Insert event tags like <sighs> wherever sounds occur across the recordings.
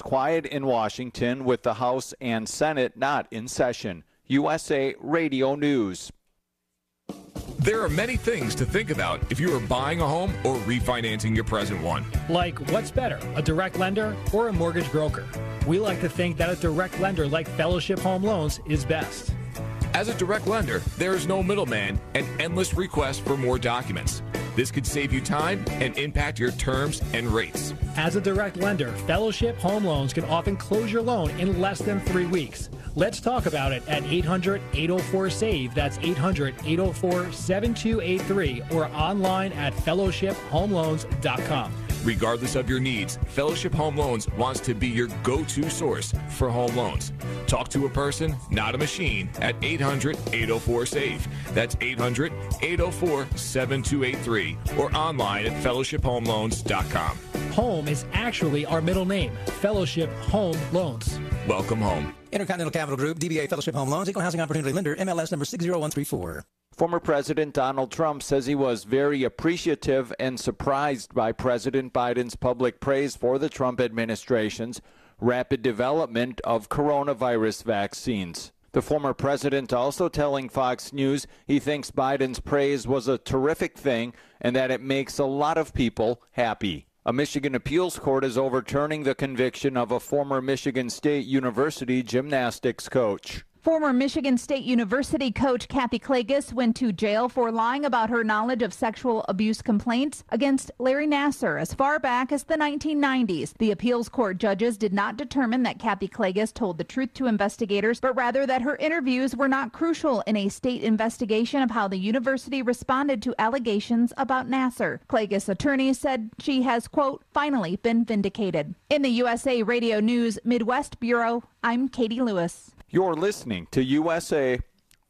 quiet in Washington with the House and Senate not in session. USA Radio News. There are many things to think about if you are buying a home or refinancing your present one. Like, what's better, a direct lender or a mortgage broker? We like to think that a direct lender like Fellowship Home Loans is best. As a direct lender, there is no middleman and endless requests for more documents. This could save you time and impact your terms and rates. As a direct lender, Fellowship Home Loans can often close your loan in less than three weeks. Let's talk about it at 800 804 SAVE. That's 800 804 7283 or online at fellowshiphomeloans.com. Regardless of your needs, Fellowship Home Loans wants to be your go to source for home loans. Talk to a person, not a machine, at 800 804 SAVE. That's 800 804 7283 or online at fellowshiphomeloans.com. Home is actually our middle name Fellowship Home Loans. Welcome home. Intercontinental Capital Group, DBA Fellowship Home Loans, Equal Housing Opportunity Lender, MLS number 60134. Former President Donald Trump says he was very appreciative and surprised by President Biden's public praise for the Trump administration's rapid development of coronavirus vaccines. The former president also telling Fox News he thinks Biden's praise was a terrific thing and that it makes a lot of people happy. A Michigan appeals court is overturning the conviction of a former Michigan State University gymnastics coach. Former Michigan State University coach Kathy Klages went to jail for lying about her knowledge of sexual abuse complaints against Larry Nassar as far back as the 1990s. The appeals court judges did not determine that Kathy Klages told the truth to investigators, but rather that her interviews were not crucial in a state investigation of how the university responded to allegations about Nassar. Klages' attorney said she has, quote, finally been vindicated. In the USA Radio News Midwest Bureau, I'm Katie Lewis. You're listening to USA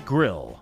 Grill.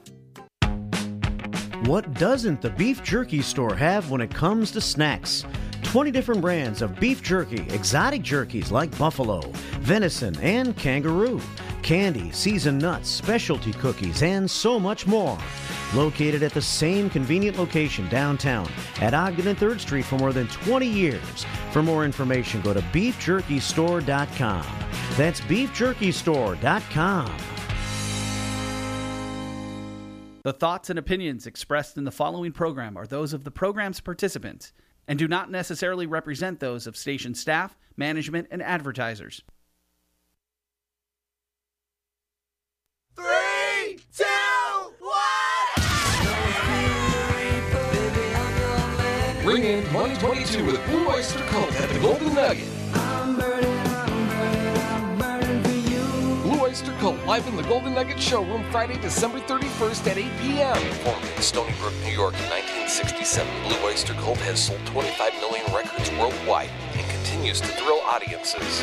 What doesn't the beef jerky store have when it comes to snacks? 20 different brands of beef jerky, exotic jerkies like buffalo, venison, and kangaroo, candy, seasoned nuts, specialty cookies, and so much more. Located at the same convenient location downtown at Ogden and 3rd Street for more than 20 years. For more information, go to beefjerkystore.com. That's beefjerkystore.com. The thoughts and opinions expressed in the following program are those of the program's participants and do not necessarily represent those of station staff, management, and advertisers. Three, two, Ring in 2022 with Blue Oyster Cult at the Golden Nugget. Oyster Cult live in the Golden Nugget showroom Friday, December 31st at 8 p.m. Formed in Stony Brook, New York in 1967, Blue Oyster Cult has sold 25 million records worldwide and continues to thrill audiences.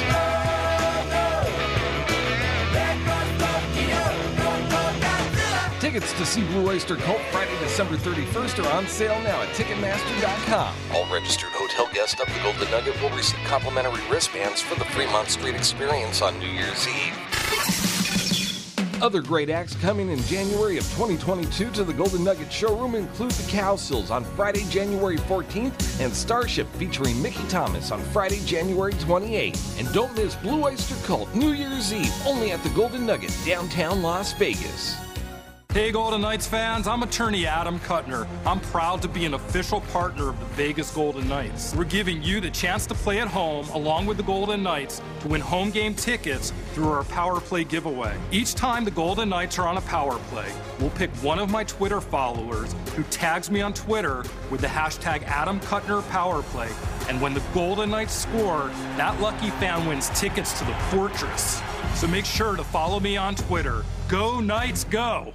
Tickets Tickets to see Blue Oyster Cult Friday, December 31st are on sale now at Ticketmaster.com. All registered hotel guests of the Golden Nugget will receive complimentary wristbands for the Fremont Street experience on New Year's Eve. Other great acts coming in January of 2022 to the Golden Nugget showroom include the Cow Cowsills on Friday, January 14th, and Starship featuring Mickey Thomas on Friday, January 28th. And don't miss Blue Oyster Cult New Year's Eve only at the Golden Nugget, downtown Las Vegas. Hey, Golden Knights fans, I'm attorney Adam Kutner. I'm proud to be an official partner of the Vegas Golden Knights. We're giving you the chance to play at home along with the Golden Knights to win home game tickets through our Power Play giveaway. Each time the Golden Knights are on a Power Play, we'll pick one of my Twitter followers who tags me on Twitter with the hashtag Adam Power Play. And when the Golden Knights score, that lucky fan wins tickets to the Fortress. So make sure to follow me on Twitter. Go Knights, go!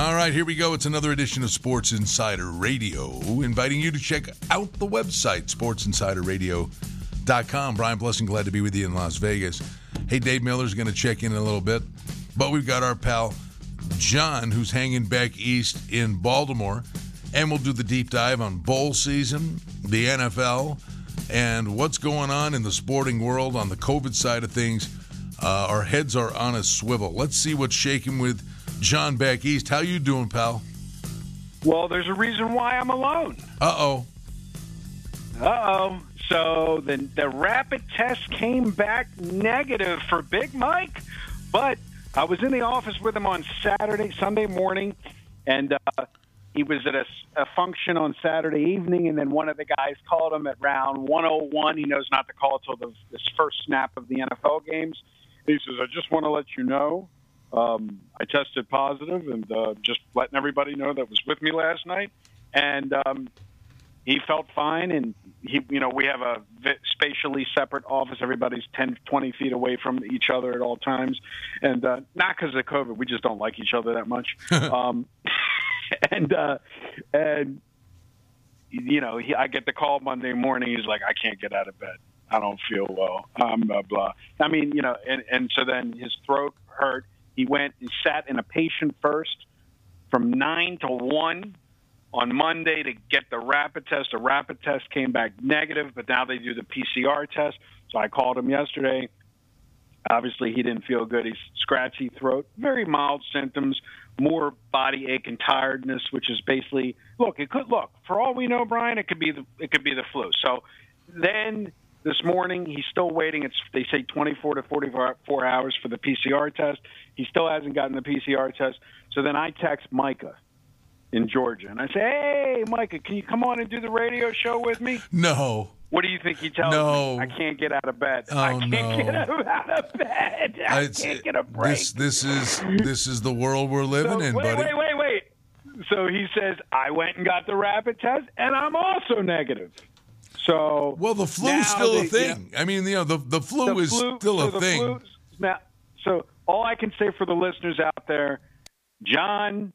All right, here we go. It's another edition of Sports Insider Radio, inviting you to check out the website, sportsinsiderradio.com. Brian Blessing, glad to be with you in Las Vegas. Hey, Dave Miller's going to check in, in a little bit, but we've got our pal John, who's hanging back east in Baltimore, and we'll do the deep dive on bowl season, the NFL, and what's going on in the sporting world on the COVID side of things. Uh, our heads are on a swivel. Let's see what's shaking with John back east. How you doing, pal? Well, there's a reason why I'm alone. Uh oh. Uh oh. So the the rapid test came back negative for Big Mike, but I was in the office with him on Saturday, Sunday morning, and uh, he was at a, a function on Saturday evening, and then one of the guys called him at round 101. He knows not to call until the this first snap of the NFL games. He says, "I just want to let you know." Um, I tested positive and uh, just letting everybody know that was with me last night. And um, he felt fine. And he, you know, we have a spatially separate office. Everybody's 10, 20 feet away from each other at all times. And uh, not because of COVID, we just don't like each other that much. <laughs> um, <laughs> and, uh, and, you know, he, I get the call Monday morning. He's like, I can't get out of bed. I don't feel well. Um, blah, blah. I mean, you know, and, and so then his throat hurt. He went and sat in a patient first from 9 to 1 on Monday to get the rapid test. The rapid test came back negative, but now they do the PCR test. So I called him yesterday. Obviously, he didn't feel good. He's scratchy throat, very mild symptoms, more body ache and tiredness, which is basically look. It could look for all we know, Brian. It could be the it could be the flu. So then this morning. He's still waiting. It's they say 24 to 44 hours for the PCR test. He still hasn't gotten the PCR test. So then I text Micah in Georgia and I say, "Hey, Micah, can you come on and do the radio show with me?" No. What do you think he tells no. me? I can't get out of bed. Oh, I can't no. get out of bed. I It's- can't get a break. This this is this is the world we're living So, in, wait, buddy. wait, wait, wait. so he says, I went and got the rapid test, and I'm also negative. So well, the flu is still they- a thing. I mean, you know, the the flu the is flu- still so a the thing. flu- now, so all I can say for the listeners out there, John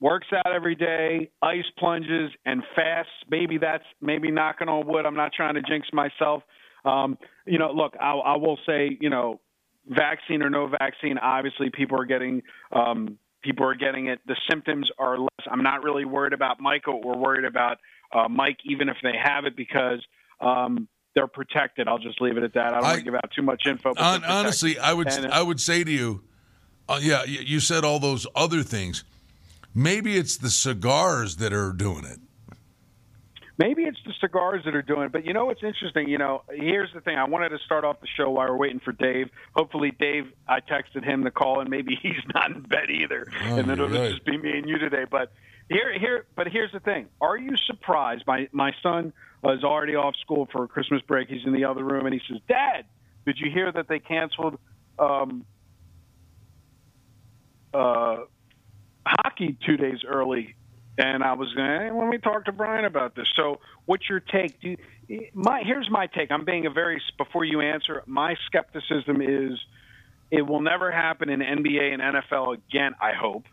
works out every day, ice plunges, and fasts. Maybe that's maybe knocking on wood. I'm not trying to jinx myself. Um, you know, look, I, I will say, you know, vaccine or no vaccine, obviously people are getting um, people are getting it. The symptoms are less. I'm not really worried about Michael. We're worried about uh, Mike, even if they have it, because um, they're protected. I'll just leave it at that. I don't want to give out too much info. Hon- honestly. I would And, uh, I would say to you, uh, yeah, you said all those other things. Maybe it's the cigars that are doing it. Maybe it's the cigars that are doing it, but you know what's interesting? You know, here's the thing. I wanted to start off the show while we're waiting for Dave. Hopefully, Dave, I texted him the call, and maybe <laughs> he's not in bed either, Oh, and then it'll right. just be me and you today. But here, here, but here's the thing. Are you surprised? My my son is already off school for Christmas break. He's in the other room, and he says, "Dad, did you hear that they canceled um, uh, hockey two days early?" And I was going, hey, let me talk to Brian about this. So, what's your take? Do you, my here's my take. I'm being a very before you answer. My skepticism is it will never happen in NBA and NFL again. I hope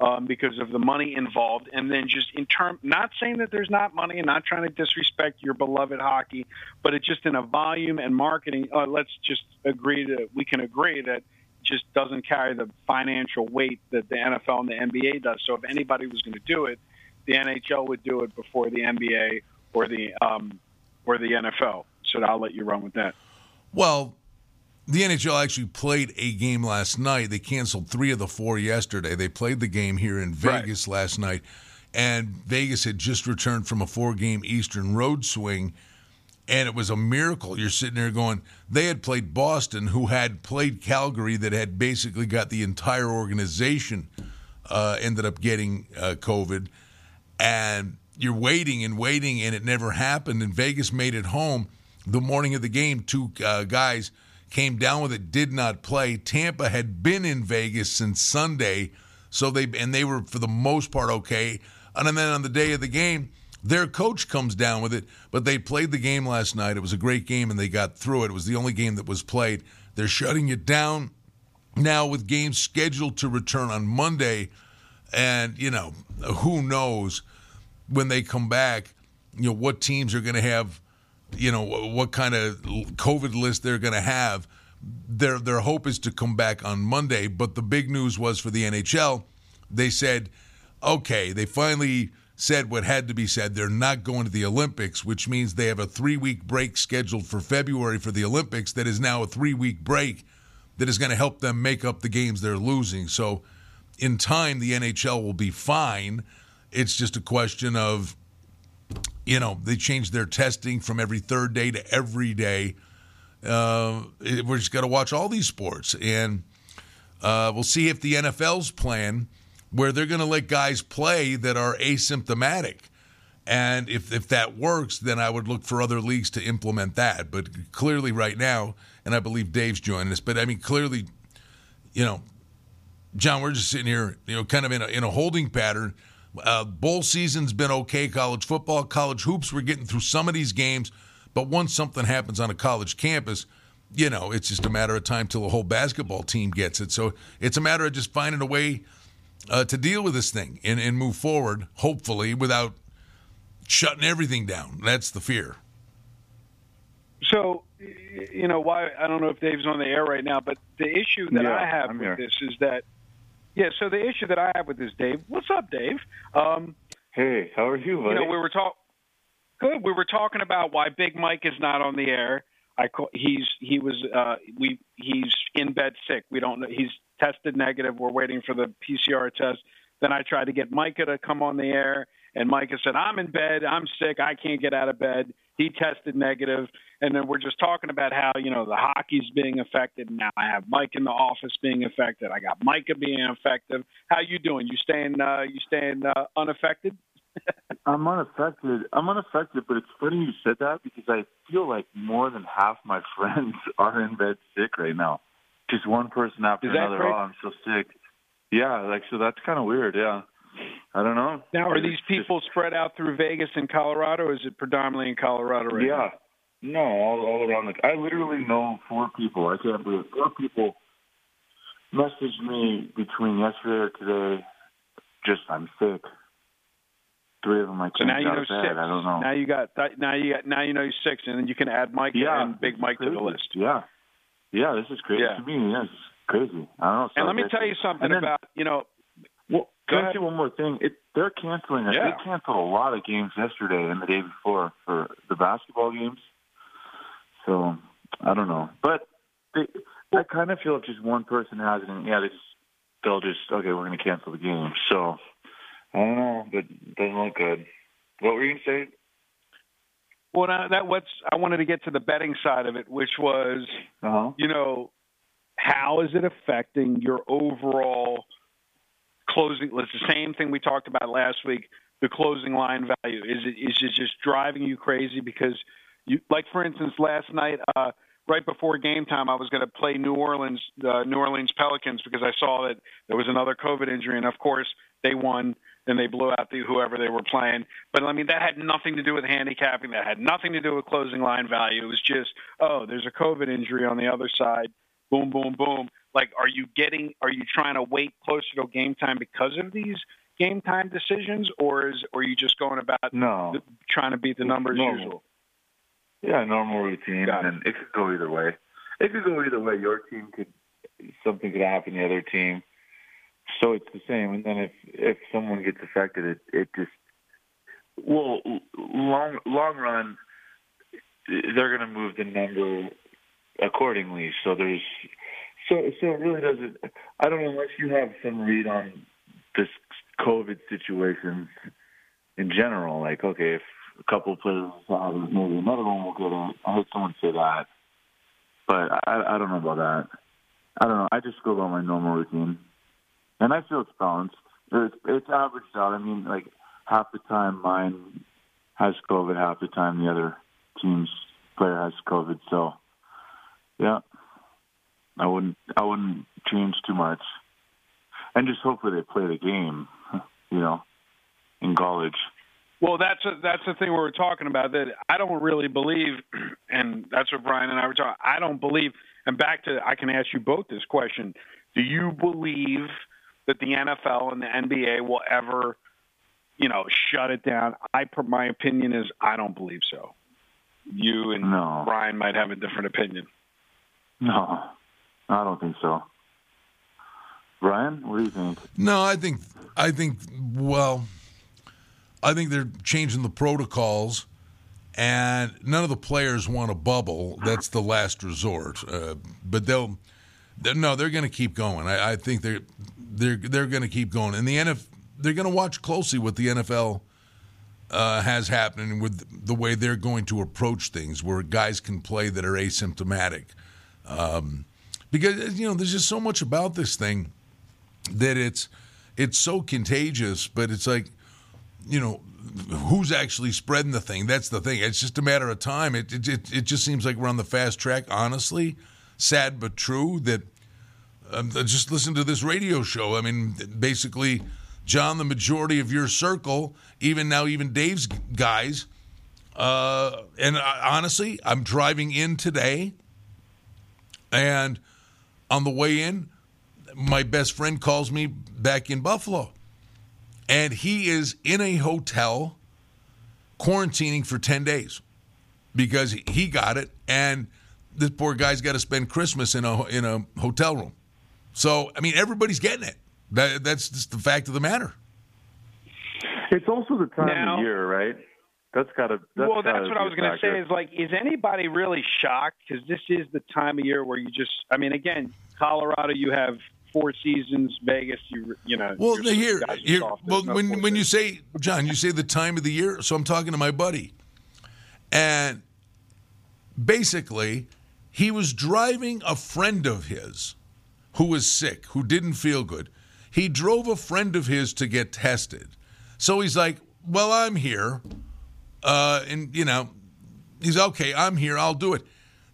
um, because of the money involved, and then just in term, not saying that there's not money, and not trying to disrespect your beloved hockey, but it's just in a volume and marketing. Uh, let's just agree that we can agree that just doesn't carry the financial weight that the NFL and the NBA does. So if anybody was going to do it, the NHL would do it before the NBA or the um, or the NFL. So I'll let you run with that. Well, the NHL actually played a game last night. They canceled three of the four yesterday. They played the game here in Vegas last night, and Vegas had just returned from a four game Eastern road swing, and it was a miracle. You're sitting there going, they had played Boston, who had played Calgary, that had basically got the entire organization uh, ended up getting uh, COVID, and you're waiting and waiting, and it never happened. And Vegas made it home the morning of the game. Two uh, guys came down with it, did not play. Tampa had been in Vegas since Sunday, so they and they were for the most part okay. And then on the day of the game, their coach comes down with it, but they played the game last night. It was a great game, and they got through it. It was the only game that was played. They're shutting it down now with games scheduled to return on Monday, and you know who knows when they come back, you know what teams are going to have, you know what kind of COVID list they're going to have. Their their hope is to come back on Monday, but the big news was for the NHL. They said, okay, they finally said what had to be said. They're not going to the Olympics, which means they have a three week break scheduled for February for the Olympics. That is now a three week break that is going to help them make up the games they're losing. So, in time, the NHL will be fine. It's just a question of, you know, they changed their testing from every third day to every day. Uh, we're just got to watch all these sports, and uh, we'll see if the NFL's plan, where they're going to let guys play that are asymptomatic. And if, if that works, then I would look for other leagues to implement that. But clearly, right now, and I believe Dave's joining us, but I mean, clearly, you know, John, we're just sitting here, you know, kind of in a, in a holding pattern. Uh, bowl season's been okay. College football, college hoops, we're getting through some of these games. But once something happens on a college campus, you know, it's just a matter of time till the whole basketball team gets it. So it's a matter of just finding a way uh, to deal with this thing and, and move forward, hopefully, without shutting everything down. That's the fear. So, you know, why I don't know if Dave's on the air right now, but the issue that Yeah, I have I'm with here. this is that, yeah. So the issue that I have with this, Dave. What's up, Dave? Um, Hey, how are you, buddy? you know, we were talk. Good. We were talking about why Big Mike is not on the air. I call, he's he was uh, we he's in bed sick. We don't know. He's tested negative. We're waiting for the PCR test. Then I tried to get Micah to come on the air, and Micah said, "I'm in bed. I'm sick. I can't get out of bed." He tested negative, and then we're just talking about how you know the hockey's being affected. And now I have Mike in the office being affected. I got Micah being affected. How you doing? You staying? Uh, you staying uh, unaffected? <laughs> I'm unaffected. I'm unaffected, but it's funny you said that because I feel like more than half my <laughs> friends are in bed sick right now. Just one person after another. crazy? Oh, I'm so sick. Yeah, like so that's kind of weird. Yeah. I don't know. Now, are these people spread out through Vegas and Colorado, or is it predominantly in Colorado right yeah. now? No, all, all around the. I literally know four people. I can't believe it. four people messaged me between yesterday or today. Just I'm sick. Three of them I So can't now you know bed. six. I don't know. Now you got now you got now you know you're six, and then you can add Mike Yeah, and Big Mike to the list. Yeah, yeah, this is crazy Yeah. to me. Yeah, crazy. I don't know. And let me tell you something then- about you know. Well, Go can I ahead. say one more thing? It, they're canceling it. Yeah. They canceled a lot of games yesterday and the day before for the basketball games. So I don't know, but they, I kind of feel if just one person has it, and yeah, they just they'll just okay, we're going to cancel the game. So I don't know, but it doesn't look good. What were you going to say? Well, that what's I wanted to get to the betting side of it, which was Uh-huh. you know how is it affecting your overall closing? It's the same thing we talked about last week. The closing line value is it is it just driving you crazy because you like for instance last night uh, right before game time I was going to play New Orleans uh, New Orleans Pelicans because I saw that there was another COVID injury and of course they won and they blew out the whoever they were playing. But I mean that had nothing to do with handicapping. That had nothing to do with closing line value. It was just oh there's a COVID injury on the other side. Boom boom boom. Like are you getting are you trying to wait closer to game time because of these game time decisions or is or are you just going about No. trying to beat the numbers Normal. usual? Yeah, normal routine, and it could go either way. It could go either way. Your team could something could happen to the other team, so it's the same. And then if if someone gets affected, it it just well long long run they're going to move the number accordingly. So there's so so it really doesn't. I don't know unless you have some read on this COVID situations in general. Like okay, if a couple of players it, maybe another one will get it. I heard someone say that, but I I don't know about that. I don't know. I just go about my normal routine, and I feel it's balanced. It's it's averaged out. I mean, like half the time mine has COVID, half the time the other team's player has COVID. So, yeah, I wouldn't I wouldn't change too much, and just hopefully they play the game, <laughs> you know, in college. Well, that's a, that's the thing we were talking about. That I don't really believe, <clears throat> and that's what Brian and I were talking. I don't believe. And back to, I can ask you both this question: Do you believe that the NFL and the NBA will ever, you know, shut it down? I, my opinion is, I don't believe so. You and Brian might have a different opinion. No, I don't think so. Brian, what do you think? No, I think I think well, I think they're changing the protocols, and none of the players want a bubble. That's the last resort. Uh, but they'll, they're, no, they're going to keep going. I, I think they're they're they're going to keep going, and the NF they're going to watch closely what the NFL uh, has happening with the way they're going to approach things, where guys can play that are asymptomatic. Um, because you know, there's just so much about this thing that it's it's so contagious, but it's like, you know, who's actually spreading the thing? That's the thing. It's just a matter of time. It it it, it just seems like we're on the fast track. Honestly, sad but true that. Um, just listen to this radio show. I mean, basically, John, the majority of your circle, even now, even Dave's guys, uh, and I, honestly, I'm driving in today, and on the way in, my best friend calls me back in Buffalo. And he is in a hotel quarantining for 10 days because he got it. And this poor guy's got to spend Christmas in a, in a hotel room. So, I mean, everybody's getting it. That, that's just the fact of the matter. It's also the time Now- of year, right? That's got to. That's well, that's gotta what I was going to say. Is like, is anybody really shocked? Because this is the time of year where you just. I mean, again, Colorado, you have four seasons. Vegas, you you know. Well, you're- here, here. Well, no when four when you say John, you say the time of the year. So I'm talking to my buddy, and basically, he was driving a friend of his who was sick, who didn't feel good. He drove a friend of his to get tested. So he's like, "Well, I'm here," uh, and you know, he's okay. I'm here. I'll do it.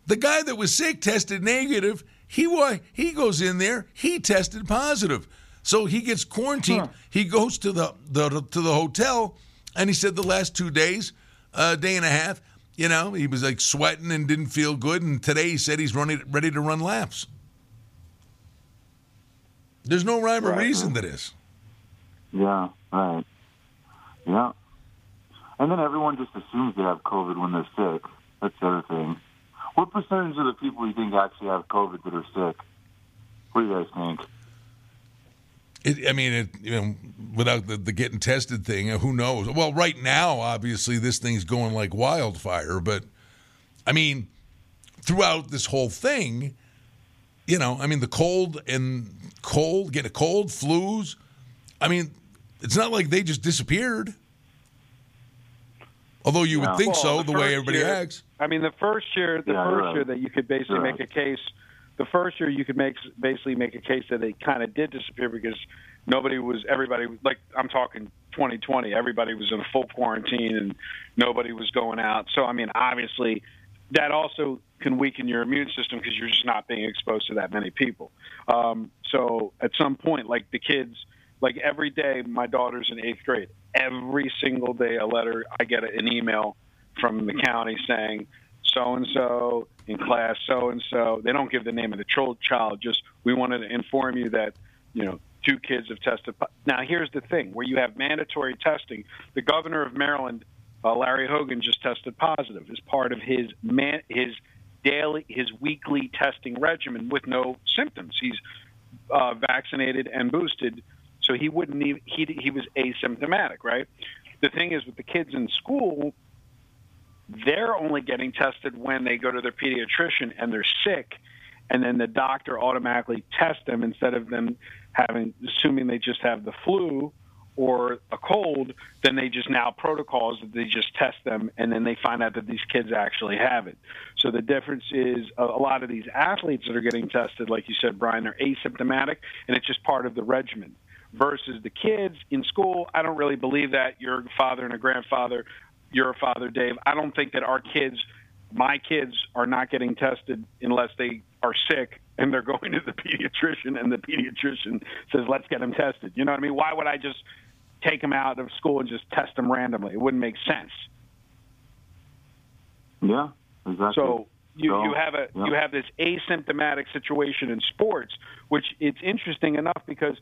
The guy that was sick tested negative. He wa- he goes in there. He tested positive. So he gets quarantined. He goes to the, the to the hotel, and he said the last two days, a uh, day and a half, you know, he was like sweating and didn't feel good. And today he said he's running ready to run laps. There's no rhyme or reason to this. Yeah, right. Yeah. And then everyone just assumes they have COVID when they're sick. That's the other thing. What percentage of the people you think actually have COVID that are sick? What do you guys think? It, I mean, it, you know, without the, the getting tested thing, who knows? Well, right now, obviously, this thing's going like wildfire. But I mean, throughout this whole thing, you know, I mean, the cold and cold, get a cold, flus. I mean, it's not like they just disappeared. Although you would think Well, so, the the way everybody year- acts. I mean, the first year, the Yeah, first right. year that you could basically Right. make a case, the first year you could make basically make a case that they kind of did disappear because nobody was, everybody like, I'm talking 2020, everybody was in a full quarantine and nobody was going out. So, I mean, obviously, that also can weaken your immune system because you're just not being exposed to that many people. Um, so, at some point, like the kids, like every day, my daughter's in eighth grade. Every single day, a letter, I get an email from the county saying so and so in class so and so. They don't give the name of the child. Just we wanted to inform you that you know two kids have tested. Now here's the thing: where you have mandatory testing, the governor of Maryland, uh, Larry Hogan, just tested positive as part of his man his daily his weekly testing regimen with no symptoms. He's uh, vaccinated and boosted, so he wouldn't even he he was asymptomatic, right? The thing is with the kids in school, they're only getting tested when they go to their pediatrician and they're sick, and then the doctor automatically tests them instead of them having assuming they just have the flu or a cold, then they just now protocols that they just test them and then they find out that these kids actually have it. So the difference is a, lot of these athletes that are getting tested, like you said, Brian, they're asymptomatic and it's just part of the regimen. Versus the kids in school, I don't really believe that. You're a father and a grandfather. You're a father, Dave. I don't think that our kids, my kids, are not getting tested unless they are sick and they're <laughs> going to the pediatrician and the pediatrician says, let's get them tested. You know what I mean? Why would I just take them out of school and just test them randomly? It wouldn't make sense. Yeah, exactly. So you, So, you have a yeah. you have this asymptomatic situation in sports, which it's interesting enough because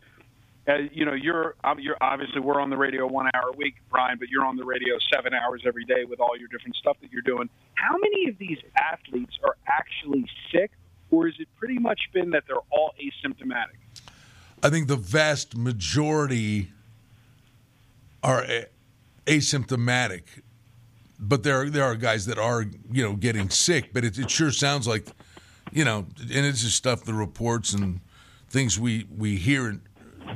uh, you know you're you're obviously we're on the radio one hour a week, Brian, but you're on the radio seven hours every day with all your different stuff that you're doing. How many of these athletes are actually sick, or is it pretty much been that they're all asymptomatic? I think the vast majority are a- asymptomatic, but there there are guys that are you know getting sick. But it, it sure sounds like you know, and it's just stuff the reports and things we we hear and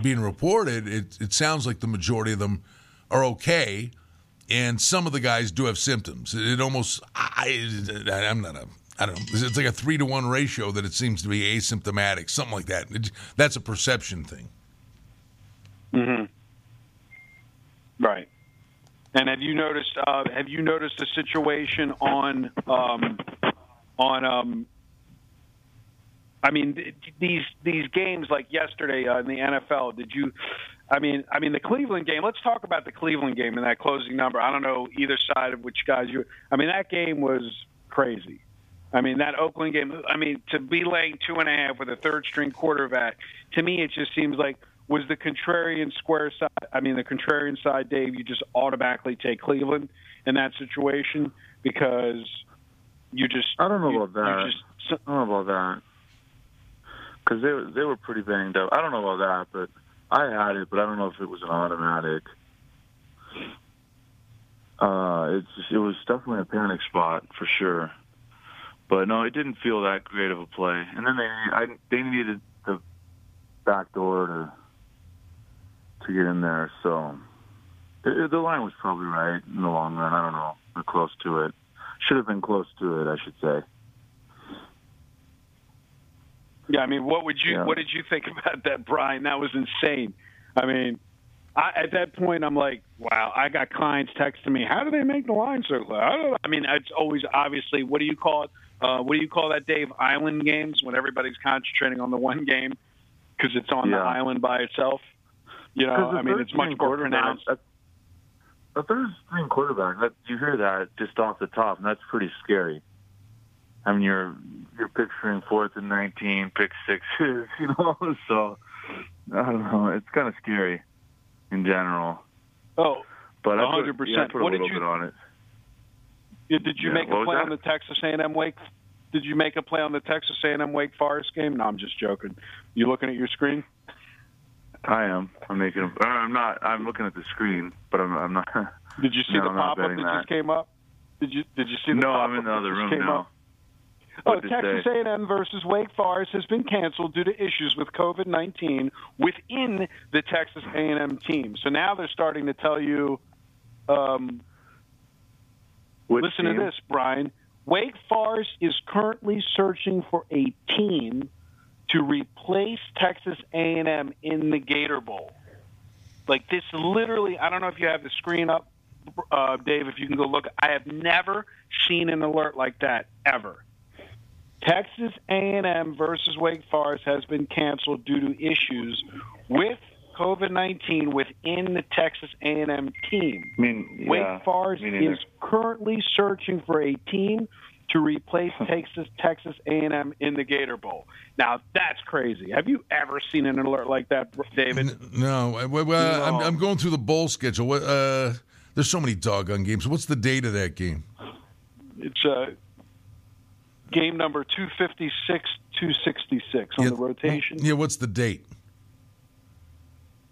being reported. It it sounds like the majority of them are okay, and some of the guys do have symptoms. It almost I I'm not a. I don't know. It's like a three to one ratio that it seems to be asymptomatic, something like that. It, that's a perception thing. Mm-hmm. Right. And have you noticed? Uh, have you noticed a situation on um, on? Um, I mean, these these games like yesterday uh, in the NFL. Did you? I mean, I mean the Cleveland game. Let's talk about the Cleveland game and that closing number. I don't know either side of which guys you. I mean, that game was crazy. I mean, that Oakland game, I mean, to be laying two and a half with a third string quarterback, to me, it just seems like was the contrarian square side, I mean, the contrarian side, Dave, you just automatically take Cleveland in that situation because you just. I don't know you- about that. you just- I don't know about that because they they were pretty banged up. I don't know about that, but I had it, but I don't know if it was an automatic. Uh, it's it was definitely a panic spot for sure. But no, it didn't feel that great of a play. And then they I, they needed the back door to to get in there. So it, the line was probably right in the long run. I don't know, or close to it. Should have been close to it, I should say. Yeah, I mean, what would you Yeah. what did you think <laughs> about that, Brian? That was insane. I mean, I, at that point, I'm like, wow. I got clients texting me, how do they make the line so low? I don't. I mean, it's always obviously what do you call it? Uh, what do you call that, Dave? Island games when everybody's concentrating on the one game. because it's on the island by itself. You know, I mean, it's much more pronounced. A, a third string quarterback, that, you hear that just off the top, and that's pretty scary. I mean, you're you're picturing fourth and nineteen, pick sixes, <laughs> you know. So I don't know. It's kind of scary in general. Oh, But I put, 100%. Yeah, I put a What did little you- bit on it. Yeah, did you Yeah, make a play on the Texas A&M Wake? Did you make a play on the Texas A&M Wake Forest game? No, I'm just joking. You looking at your screen? I am. I'm making. A, uh, I'm not. I'm looking at the screen, but I'm. I'm not. <laughs> Did you see no, the pop up that, betting just came up? Did you Did you see the No, I'm in the other room now. up? Oh, Texas say? A&M versus Wake Forest has been canceled due to issues with COVID-19 within the Texas A&M team. So now they're starting to tell you, um, Which listen team? to this, Brian. Wake Forest is currently searching for a team to replace Texas A&M in the Gator Bowl. Like this, literally. I don't know if you have the screen up, uh, Dave. If you can go look, I have never seen an alert like that ever. Texas A&M versus Wake Forest has been canceled due to issues with COVID-19 within the Texas A&M team. I mean, Wake yeah, Forest is currently searching for a team to replace Texas Texas A&M in the Gator Bowl. Now that's crazy. Have you ever seen an alert like that, David? No, I- well, well, I'm, I'm going through the bowl schedule. What, uh, there's so many doggone games. What's the date of that game? It's uh, game number 256, 266 on the rotation. Yeah, what's the date?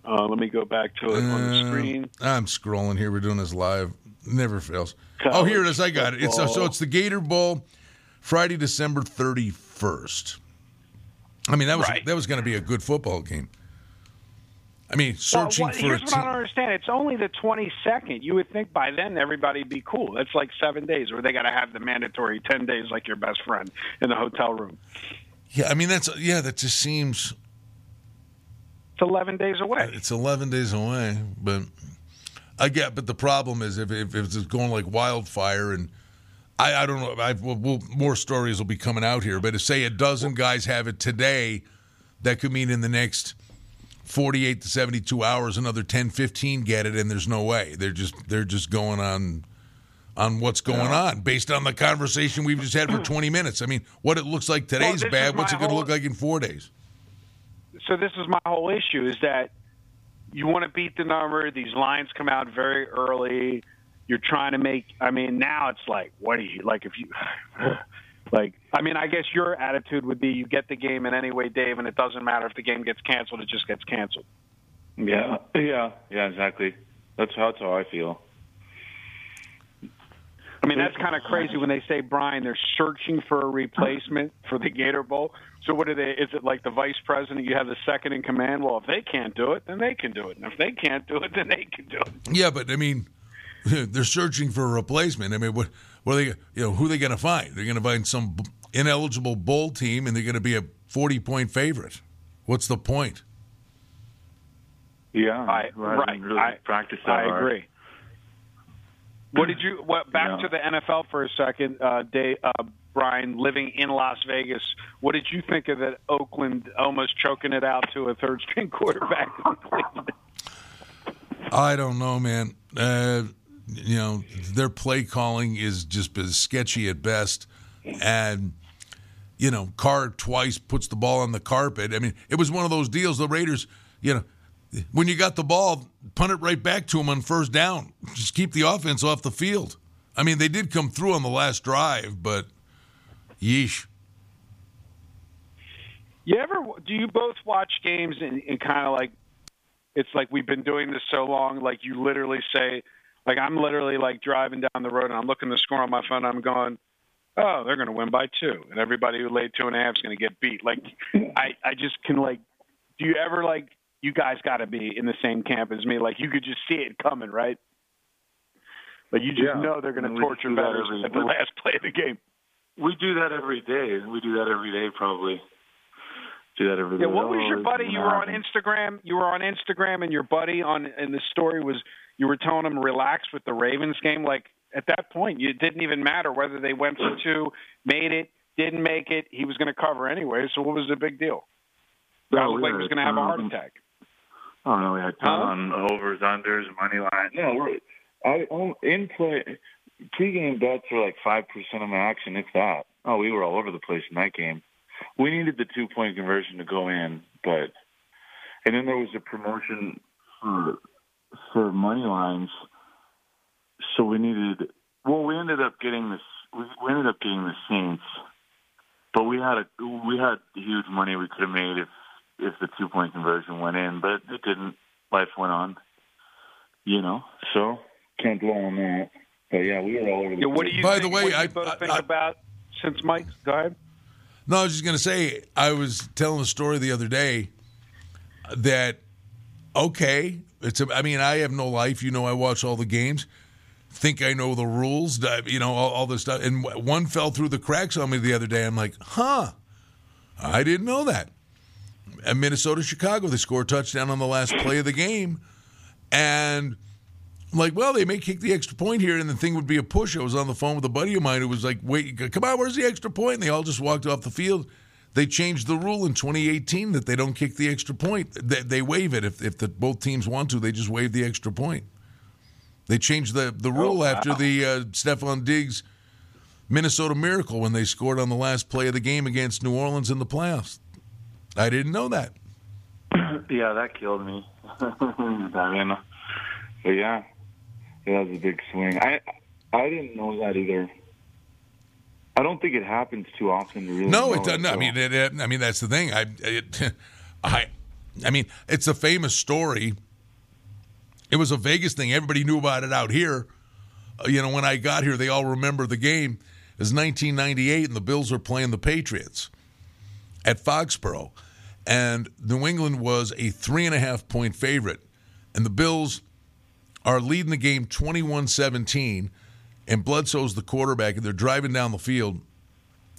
Uh, let me go back to it on the Uh, screen. I'm scrolling here. We're doing this live. Never fails. oh, here it is. I got it. It's uh, so it's the Gator Bowl, Friday, December 31st. I mean, that was that was going to be a good football game. I mean, searching well, what, for here's what I don't understand. It's only the 22nd. You would think by then everybody'd be cool. That's like seven days, or they got to have the mandatory 10 days like your best friend in the hotel room. Yeah, I mean that's yeah. That just seems It's 11 days away. Uh, it's 11 days away. But I get. But the problem is if if, if it's going like wildfire and. I, I don't know. I, we'll, we'll, more stories will be coming out here, but to say a dozen guys have it today, that could mean in the next 48 to 72 hours another 10 15 get it and there's no way they're just they're just going on on what's going on based on the conversation we've just had for <clears throat> 20 minutes i mean what it looks like today's is bad what's it going to look like in four days So this is my whole issue: is that you want to beat the number. These lines come out very early. You're trying to make. I mean, now it's like, what do you like? If you <sighs> <laughs> like, I mean, I guess your attitude would be you get the game in any way, Dave, and it doesn't matter if the game gets canceled. It just gets canceled. Yeah, yeah, yeah, exactly. That's how, that's how I feel. I mean, that's kind of crazy when they say, Brian, they're searching for a replacement for the Gator Bowl. So what are they? Is it like the vice president? You have the second in command. Well, if they can't do it, then they can do it, and if they can't do it, then they can do it. yeah but i mean <laughs> they're searching for a replacement i mean what what are they you know who are they going to find they're going to find some ineligible bowl team and they're going to be a 40 point favorite what's the point Yeah, I, right. really I, practice that I hard. agree. What did you? What back Yeah. to the NFL for a second, uh, Dave, uh, Brian? Living in Las Vegas, what did you think of that Oakland almost choking it out to a third string <laughs> quarterback? I don't know, man. Uh, you know, their play calling is just as sketchy at best. And, you know, Carr twice puts the ball on the carpet. I mean, it was one of those deals. The Raiders, you know, when you got the ball, punt it right back to them on first down. Just keep the offense off the field. I mean, they did come through on the last drive, but yeesh. You ever do you both watch games and, and kind of like it's like we've been doing this so long like you literally say like I'm literally like driving down the road and I'm looking at the score on my phone and I'm going oh they're going to win by two and everybody who laid two and a half is going to get beat like <laughs> I I just can like do you ever like you guys got to be in the same camp as me like you could just see it coming right like you just Yeah. know they're going to torture betters at the last play of the game We do that every day. We do that every day, probably. Do that every day. Yeah, what was your Oh, buddy? You were on. Instagram. You were on Instagram, and your buddy on and the story was you were telling him relax with the Ravens game. Like at that point, it didn't even matter whether they went for two, made it, didn't make it. He was going to cover anyway. So what was the big deal? That No, looked like he was going to have a heart attack. I don't know. We had ton Huh? on overs, unders, money line. No, we're I in play. Pre-game bets are like five percent of my action, if that. Oh, we were all over the place in that game. We needed the two-point conversion to go in, but and then there was a promotion for for money lines. So we needed. Well, we ended up getting this. We, we ended up getting the Saints, but we had a we had huge money we could have made if if the two point conversion went in, but it didn't. Life went on, you know. So can't dwell on that. But yeah, we were all over the. Yeah, what do place. you By think, the way, what do you I- both I- think I- about since Mike? Go ahead. No, I was just going to say, I was telling a story the other day that, okay, it's, I mean, I have no life. You know, I watch all the games, think I know the rules, uh, you know, all, all this stuff. And one fell through the cracks on me the other day. I'm like, huh, I didn't know that. At Minnesota, Chicago, they score a touchdown on the last play of the game. And like, well, they may kick the extra point here, and the thing would be a push. I was on the phone with a buddy of mine who was like, wait, come on, where's the extra point? And they all just walked off the field. They changed the rule in 2018 that they don't kick the extra point. They, they waive it. If, if the, both teams want to, they just waive the extra point. They changed the, the rule wow. after the uh, Stefon Diggs Minnesota Miracle when they scored on the last play of the game against New Orleans in the playoffs. I didn't know that. <laughs> yeah, that killed me. <laughs> I mean, but yeah, that was a big swing. I I didn't know that either. I don't think it happens too often. Really No, it doesn't. I so. mean, it, it- I mean that's the thing. I, it, <laughs> I, I mean, it's a famous story. It was a Vegas thing. Everybody knew about it out here. Uh, you know, when I got here, they all remember the game. It was 1998, and the Bills were playing the Patriots at Foxborough, and New England was a three and a half point favorite, and the Bills are leading the game 21-17, and Bledsoe's the quarterback, and they're driving down the field.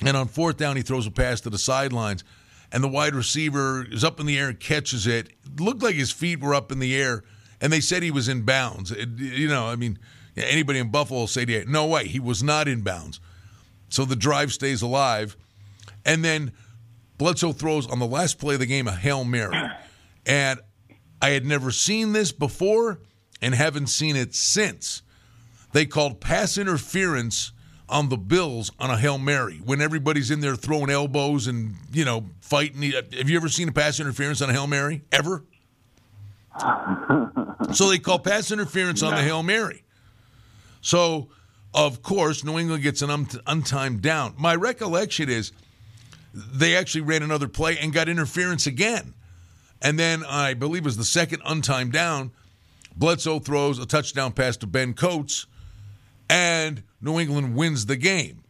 And on fourth down, he throws a pass to the sidelines, and the wide receiver is up in the air and catches it. it looked like his feet were up in the air, and they said he was in bounds. It- you know, I mean, anybody in Buffalo will say to you, no way, he was not in bounds. So the drive stays alive. And then Bledsoe throws on the last play of the game a Hail Mary. And I had never seen this before and haven't seen it since. They called pass interference on the Bills on a Hail Mary when everybody's in there throwing elbows and, you know, fighting. Have you ever seen a pass interference on a Hail Mary? Ever? <laughs> so they call pass interference on the Hail Mary. So, of course, New England gets an un- untimed down. My recollection is they actually ran another play and got interference again. And then I believe it was the second untimed down. Bledsoe throws a touchdown pass to Ben Coates, and New England wins the game.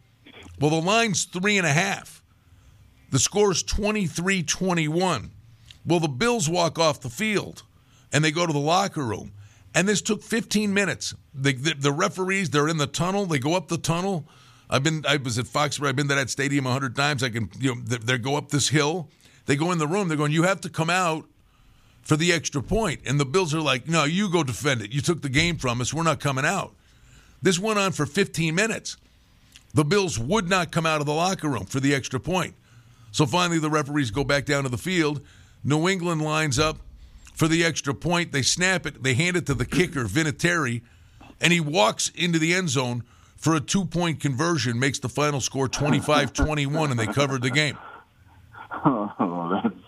Well, the line's three and a half. The score's 23 21. Well, the Bills walk off the field and they go to the locker room. And this took 15 minutes. The, the, the referees, they're in the tunnel. They go up the tunnel. I've been, I was at Foxborough. I've been to that stadium a hundred times. I can, you know, they, they go up this hill. They go in the room. They're going, you have to come out for the extra point. And the Bills are like, no, you go defend it. You took the game from us. We're not coming out. This went on for 15 minutes. The Bills would not come out of the locker room for the extra point. So finally, the referees go back down to the field. New England lines up for the extra point. They snap it. They hand it to the kicker, Vinatieri, and he walks into the end zone for a two point conversion, makes the final score 25 21, and they covered the game. <laughs>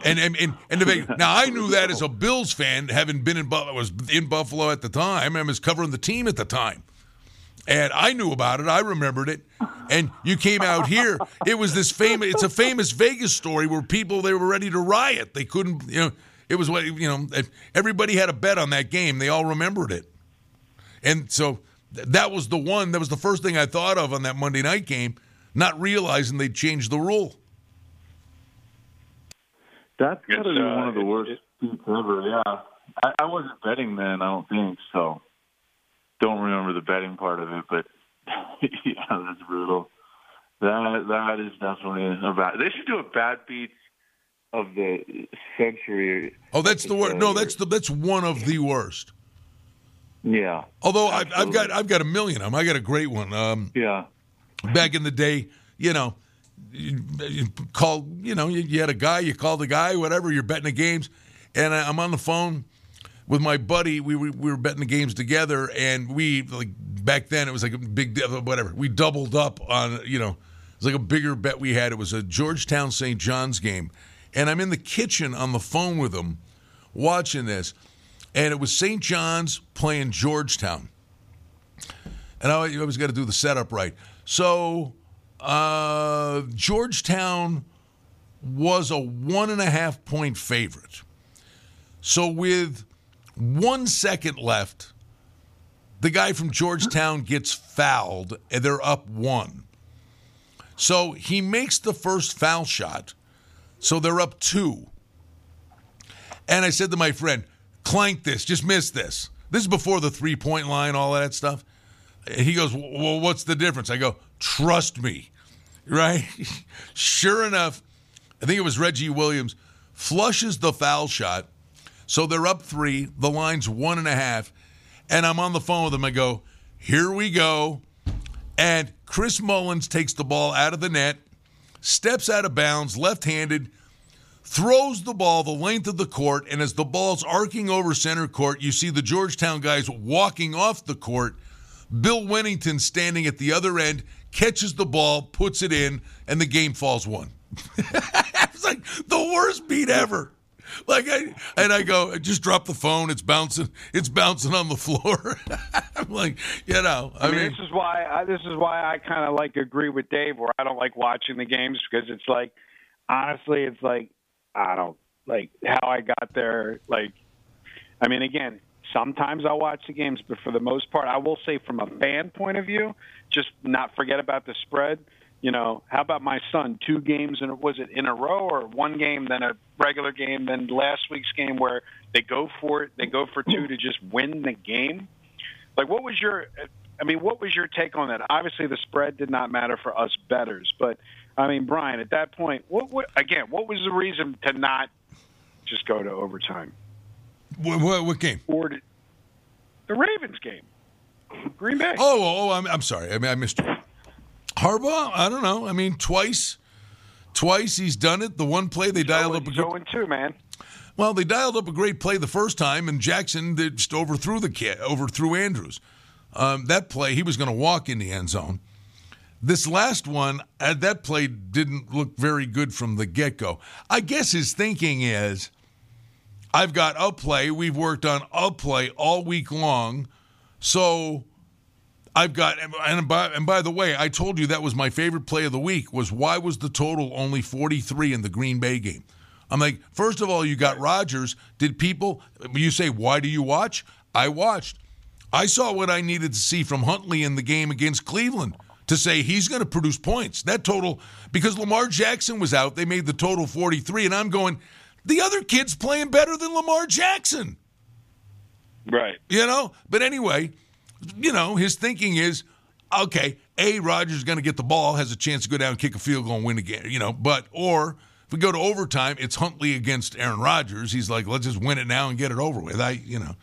And and and, and Vegas- now I knew that as a Bills fan, having been in Buffalo, was in Buffalo at the time. I was covering the team at the time, and I knew about it. I remembered it. And you came out here. It was this famous. It's a famous Vegas story where people they were ready to riot. They couldn't. You know, it was what you know. Everybody had a bet on that game. They all remembered it. And so that was the one. That was the first thing I thought of on that Monday night game. Not realizing they'd changed the rule. That's got to be uh, one of the worst beats ever. Yeah, I, I wasn't betting then. I don't think so. Don't remember the betting part of it, but <laughs> yeah, that's brutal. That that is definitely a bad. They should do a bad beats of the century. Oh, that's the worst. No, that's the that's one of the worst. Yeah. Although I've, I've got I've got a million of them. I got a great one. Um, yeah. Back in the day, you know, you, you called, you know, you, you had a guy, you called a guy, whatever. You're betting the games, and I, I'm on the phone with my buddy. We were, we were betting the games together, and we like back then it was like a big whatever. We doubled up on, you know, it was like a bigger bet we had. It was a Georgetown St. John's game, and I'm in the kitchen on the phone with him, watching this, and it was St. John's playing Georgetown, and I, was got to do the setup right. So uh, Georgetown was a one and a half point favorite. So with one second left, the guy from Georgetown gets fouled and they're up one. So he makes the first foul shot. So they're up two. And I said to my friend, clank this, just miss this. This is before the three point line, all that stuff. He goes, Well, what's the difference? I go, Trust me. <laughs> Right? <laughs> sure enough, I think it was Reggie Williams flushes the foul shot. So they're up three. The line's one and a half. And I'm on the phone with him. I go, Here we go. And Chris Mullins takes the ball out of the net, steps out of bounds, left handed, throws the ball the length of the court. And as the ball's arcing over center court, you see the Georgetown guys walking off the court. Bill Wennington standing at the other end, catches the ball, puts it in, and the game falls one. <laughs> it's like the worst beat ever. Like I and I go, just drop the phone. It's bouncing. It's bouncing on the floor. <laughs> I'm like, you know. I, I mean, mean, this is why I, this is why I kind of like agree with Dave, where I don't like watching the games because it's like, honestly, it's like I don't like how I got there. Like, I mean, again, Sometimes I'll watch the games, but for the most part, I will say from a fan point of view, just not forget about the spread. You know, how about my son? Two games, and was it in a row or one game, then a regular game, then last week's game where they go for it, they go for two to just win the game. Like, what was your? I mean, what was your take on that? Obviously, the spread did not matter for us betters, but I mean, Brian, at that point, what, what again? What was the reason to not just go to overtime? What, what, what game? Or did, the Ravens game, Green Bay. Oh, oh, oh I'm, I'm sorry. I mean, I missed you. Harbaugh. I don't know. I mean, twice, twice he's done it. The one play they dialed up a good. two, man. Well, they dialed up a great play the first time, and Jackson just overthrew the kid, overthrew Andrews. Um, that play, he was going to walk in the end zone. This last one, uh, that play didn't look very good from the get go. I guess his thinking is I've got a play. We've worked on a play all week long. So I've got and by, and by the way, I told you that was my favorite play of the week was why was the total only 43 in the Green Bay game? I'm like, first of all, you got Rodgers. Did people you say why do you watch? I watched. I saw what I needed to see from Huntley in the game against Cleveland to say he's going to produce points. That total because Lamar Jackson was out, they made the total 43 and I'm going the other kid's playing better than Lamar Jackson. Right. You know? But anyway, you know, his thinking is okay, A, Rodgers is going to get the ball, has a chance to go down, kick a field goal, and win again, you know, but, or if we go to overtime, it's Huntley against Aaron Rodgers. He's like, let's just win it now and get it over with. I, you know,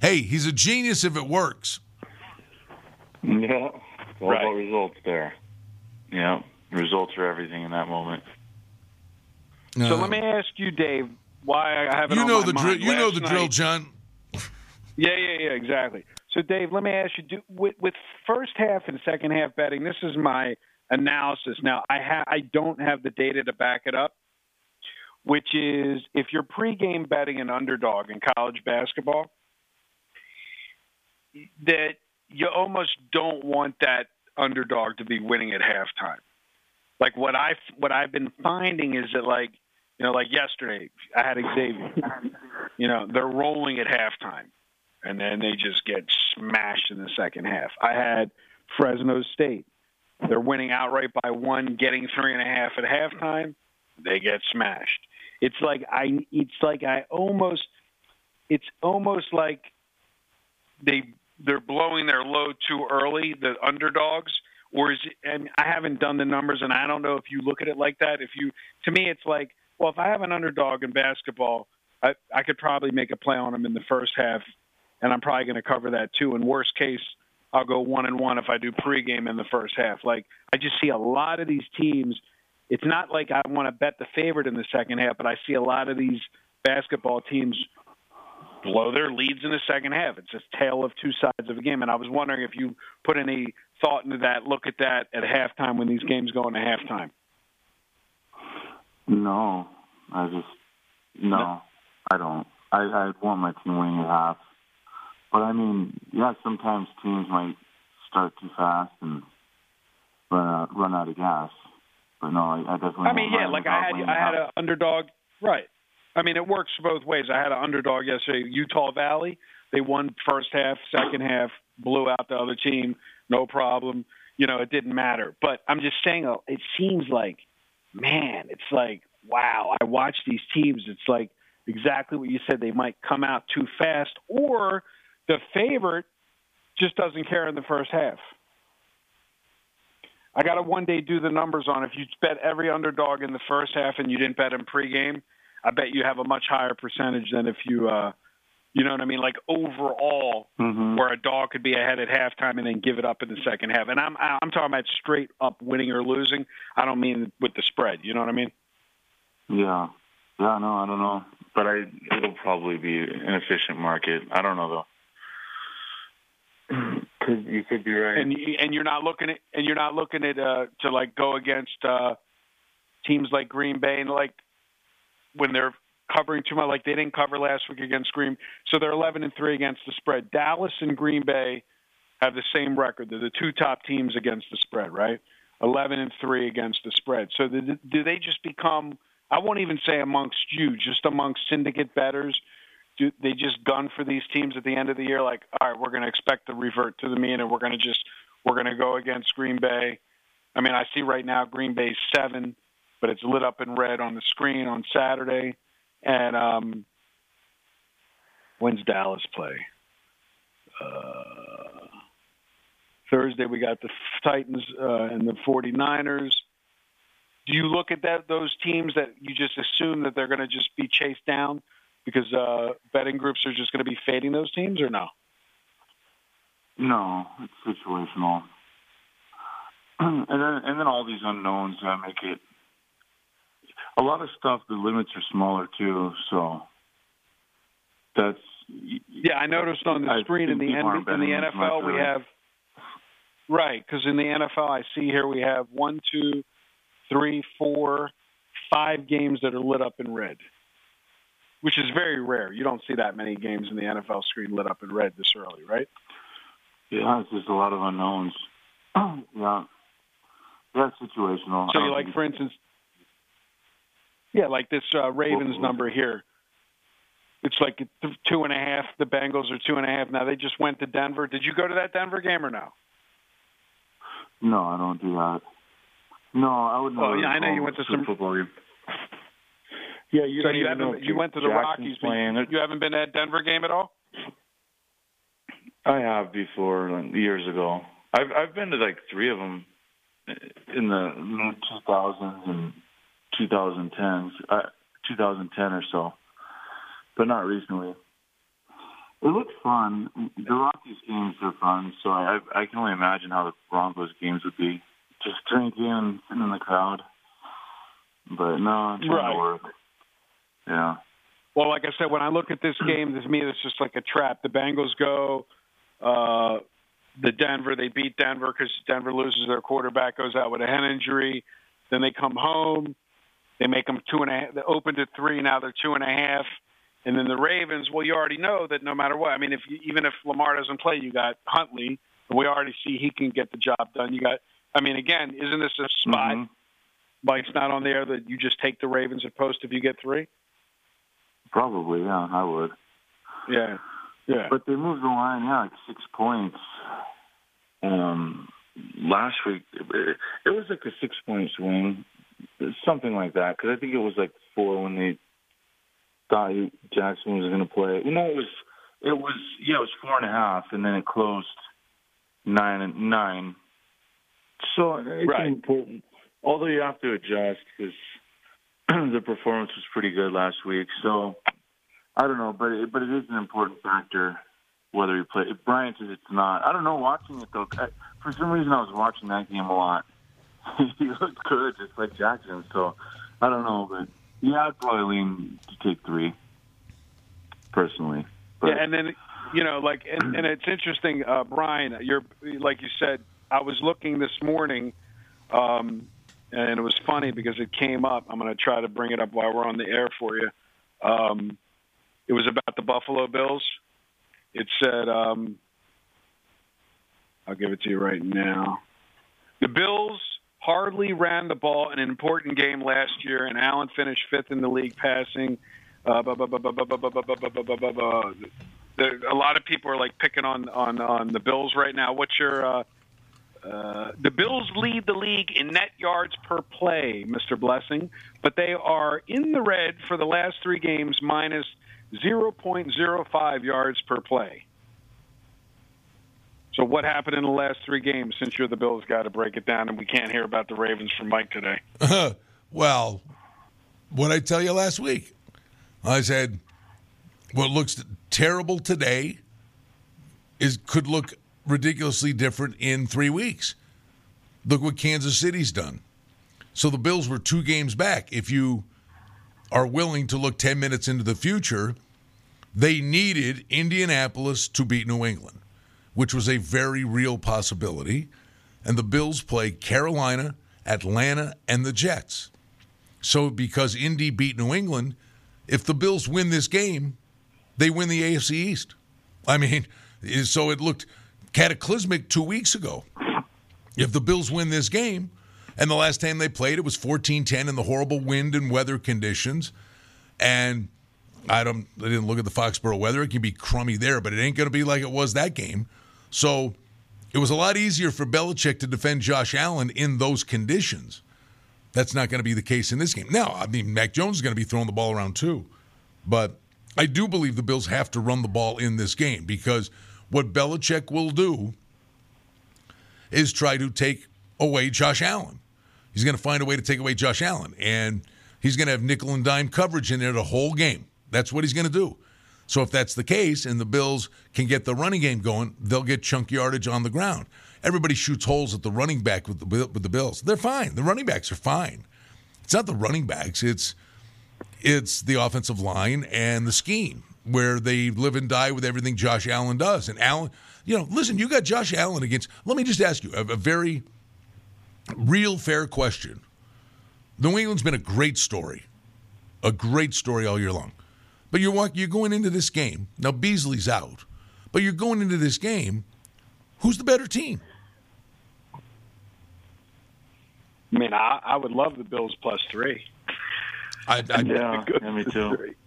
hey, he's a genius if it works. Yeah. All right. about results there. Yeah. Results are everything in that moment. No. So let me ask you, Dave, why I have it you on know my the mind. drill. You know the Last drill, John. Yeah, yeah, yeah, exactly. So, Dave, let me ask you: do, with, with first half and second half betting, this is my analysis. Now, I ha- I don't have the data to back it up, which is if you're pregame betting an underdog in college basketball, that you almost don't want that underdog to be winning at halftime. Like what I what I've been finding is that like you know like yesterday I had Xavier, you know they're rolling at halftime, and then they just get smashed in the second half. I had Fresno State, they're winning outright by one, getting three and a half at halftime, they get smashed. It's like I it's like I almost it's almost like they they're blowing their load too early, the underdogs, or is it, and I haven't done the numbers, and I don't know if you look at it like that. If you, to me, it's like, well, if I have an underdog in basketball, I, I could probably make a play on them in the first half, and I'm probably going to cover that too. In worst case, I'll go one and one if I do pregame in the first half. Like I just see a lot of these teams it's not like I want to bet the favorite in the second half, but I see a lot of these basketball teams blow their leads in the second half. It's a tale of two sides of a game. And I was wondering if you put any thought into that, look at that at halftime when these games go into halftime. No, I just no, no. I don't. I I want my team winning at half, but I mean, yeah, sometimes teams might start too fast and run out, run out of gas. But no, I, I definitely. I mean, yeah, like I had I had an underdog, right? I mean, it works both ways. I had an underdog yesterday, Utah Valley. They won first half, second half, blew out the other team, no problem. You know, it didn't matter. But I'm just saying, uh, it seems like, man, it's like, wow. I watch these teams. It's like exactly what you said. They might come out too fast, or the favorite just doesn't care in the first half. I got to one day do the numbers on if you bet every underdog in the first half and you didn't bet him pregame. I bet you have a much higher percentage than if you, uh, you know what I mean, like overall, mm-hmm. where a dog could be ahead at halftime and then give it up in the second half. And I'm I'm talking about straight up winning or losing. I don't mean with the spread. You know what I mean? Yeah, yeah, no, I don't know, but I it'll probably be an efficient market. I don't know though. Cause you could be right, and and you're not looking at and you're not looking at uh, to like go against uh, teams like Green Bay and like when they're covering too much. Like they didn't cover last week against Green, so they're 11 and three against the spread. Dallas and Green Bay have the same record. They're the two top teams against the spread, right? 11 and three against the spread. So do they just become? I won't even say amongst you, just amongst syndicate betters. Do they just gun for these teams at the end of the year? Like, all right, we're going to expect to revert to the mean, and we're going to just we're going to go against Green Bay. I mean, I see right now Green Bay's seven but it's lit up in red on the screen on Saturday. And um, when's Dallas play? Uh, Thursday we got the Titans uh, and the 49ers. Do you look at that those teams that you just assume that they're going to just be chased down because uh, betting groups are just going to be fading those teams, or no? No, it's situational. <clears throat> and then and then all these unknowns that make it a lot of stuff. The limits are smaller too, so that's yeah. I noticed on the I screen in the in the NFL we have right because in the NFL I see here we have one, two, three, four, five games that are lit up in red, which is very rare. You don't see that many games in the NFL screen lit up in red this early, right? Yeah, it's just a lot of unknowns. <clears throat> yeah, that's situational. So you like, for instance, yeah, like this uh, Ravens number here. It's like two and a half. The Bengals are two and a half. Now they just went to Denver. Did you go to that Denver game or no? No, I don't do that. No, I would. Not. Oh yeah, I know you went to some football game. Yeah, you so you haven't. You went to the Rockies. Playing. You haven't been at Denver game at all. I have before, like, years ago. I've I've been to like three of them in the mid two thousands and 2010s, uh, 2010 or so, but not recently. It looks fun. The Rockies games are fun, so I I can only imagine how the Broncos games would be. Just drinking and sitting in the crowd. But no, it's right. to work. Yeah. Well, like I said, when I look at this game, to me, it's just like a trap. The Bengals go, uh, the Denver, they beat Denver because Denver loses their quarterback, goes out with a head injury. Then they come home. They make them two and a half. They opened at three. Now they're two and a half. And then the Ravens. Well, you already know that no matter what. I mean, if you, even if Lamar doesn't play, you got Huntley. We already see he can get the job done. You got. I mean, again, isn't this a spot? Mm-hmm. Mike's not on there that you just take the Ravens at post if you get three. Probably, yeah, I would. Yeah, yeah. But they moved the line, yeah, like six points. Um, last week it, it was like a six point swing something like that. Because I think it was like four when they thought Jackson was going to play. You know, it was it was yeah, it was four and a half, and then it closed nine and nine. So it's right. important. Although you have to adjust because <clears throat> the performance was pretty good last week. So I don't know, but it, but it is an important factor whether he play. If Bryant says it's not, I don't know. Watching it though, for some reason I was watching that game a lot <laughs> he looked good, just like Jackson. So I don't know, but yeah, I'd probably lean to take three personally. But, Yeah, and then you know, like, and, and it's interesting, uh, Brian. You're like you said. I was looking this morning, um, and it was funny because it came up. I'm going to try to bring it up while we're on the air for you. Um, it was about the Buffalo Bills. It said, um, I'll give it to you right now. The Bills hardly ran the ball in an important game last year, and Allen finished fifth in the league passing. A lot of people are like picking on on on the Bills right now. What's your uh, uh, the Bills lead the league in net yards per play, Mr. Blessing, but they are in the red for the last three games, minus 0.05 yards per play. So, what happened in the last three games? Since you're the Bills guy to break it down, and we can't hear about the Ravens from Mike today. <laughs> well, what I tell you last week, I said what looks terrible today is could look ridiculously different in three weeks. Look what Kansas City's done. So the Bills were two games back. If you are willing to look 10 minutes into the future, they needed Indianapolis to beat New England, which was a very real possibility. And the Bills play Carolina, Atlanta, and the Jets. So because Indy beat New England, if the Bills win this game, they win the AFC East. I mean, <laughs> so it looked cataclysmic two weeks ago. If the Bills win this game, and the last time they played, it was 14 10 in the horrible wind and weather conditions. And I don't, I didn't look at the Foxborough weather. It can be crummy there, but it ain't going to be like it was that game. So it was a lot easier for Belichick to defend Josh Allen in those conditions. That's not going to be the case in this game. Now, I mean, Mac Jones is going to be throwing the ball around too. But I do believe the Bills have to run the ball in this game because what Belichick will do is try to take away Josh Allen. He's going to find a way to take away Josh Allen, and he's going to have nickel and dime coverage in there the whole game. That's what he's going to do. So if that's the case, and the Bills can get the running game going, they'll get chunk yardage on the ground. Everybody shoots holes at the running back with the with the Bills. They're fine. The running backs are fine. It's not the running backs. It's it's the offensive line and the scheme where they live and die with everything Josh Allen does. And Allen, you know, listen, you got Josh Allen against. Let me just ask you a, a very real, fair question. New England's been a great story, a great story all year long. But you're walk, you're going into this game now. Beasley's out, but you're going into this game. Who's the better team? I mean, I, I would love the Bills plus three. I, I <laughs> yeah, yeah, me too. <laughs>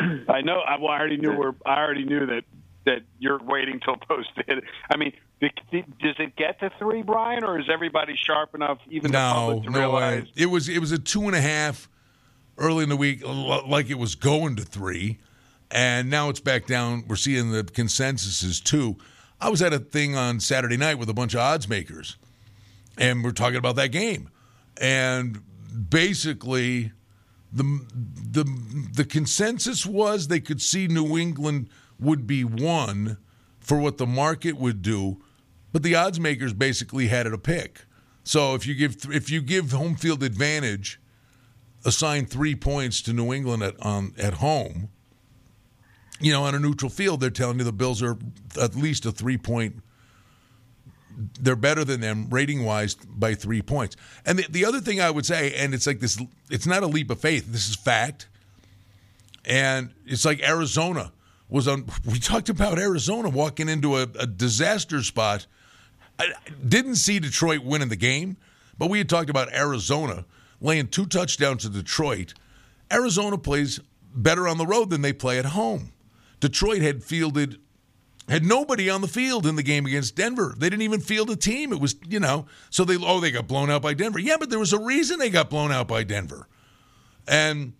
<clears throat> I know. I, well, I already knew where. I already knew that that you're waiting till <laughs> post hit. I mean, does it get to three, Brian, or is everybody sharp enough, even the no, public, to no realize? way. It was it was a two and a half early in the week, like it was going to three, and now it's back down. We're seeing the consensus is two. I was at a thing on Saturday night with a bunch of odds makers, and we're talking about that game, and basically. The, the the consensus was they could see New England would be one for what the market would do, but the odds makers basically had it a pick. So if you give if you give home field advantage, assign three points to New England at um, at home. You know, on a neutral field, they're telling you the Bills are at least a three point. They're better than them rating wise by three points. And the, the other thing I would say, and it's like this, it's not a leap of faith. This is fact. And it's like Arizona was on. We talked about Arizona walking into a, a disaster spot. I didn't see Detroit winning the game, but we had talked about Arizona laying two touchdowns to Detroit. Arizona plays better on the road than they play at home. Detroit had fielded had nobody on the field in the game against Denver. They didn't even field a team. It was, you know, so they oh they got blown out by Denver. Yeah, but there was a reason they got blown out by Denver. And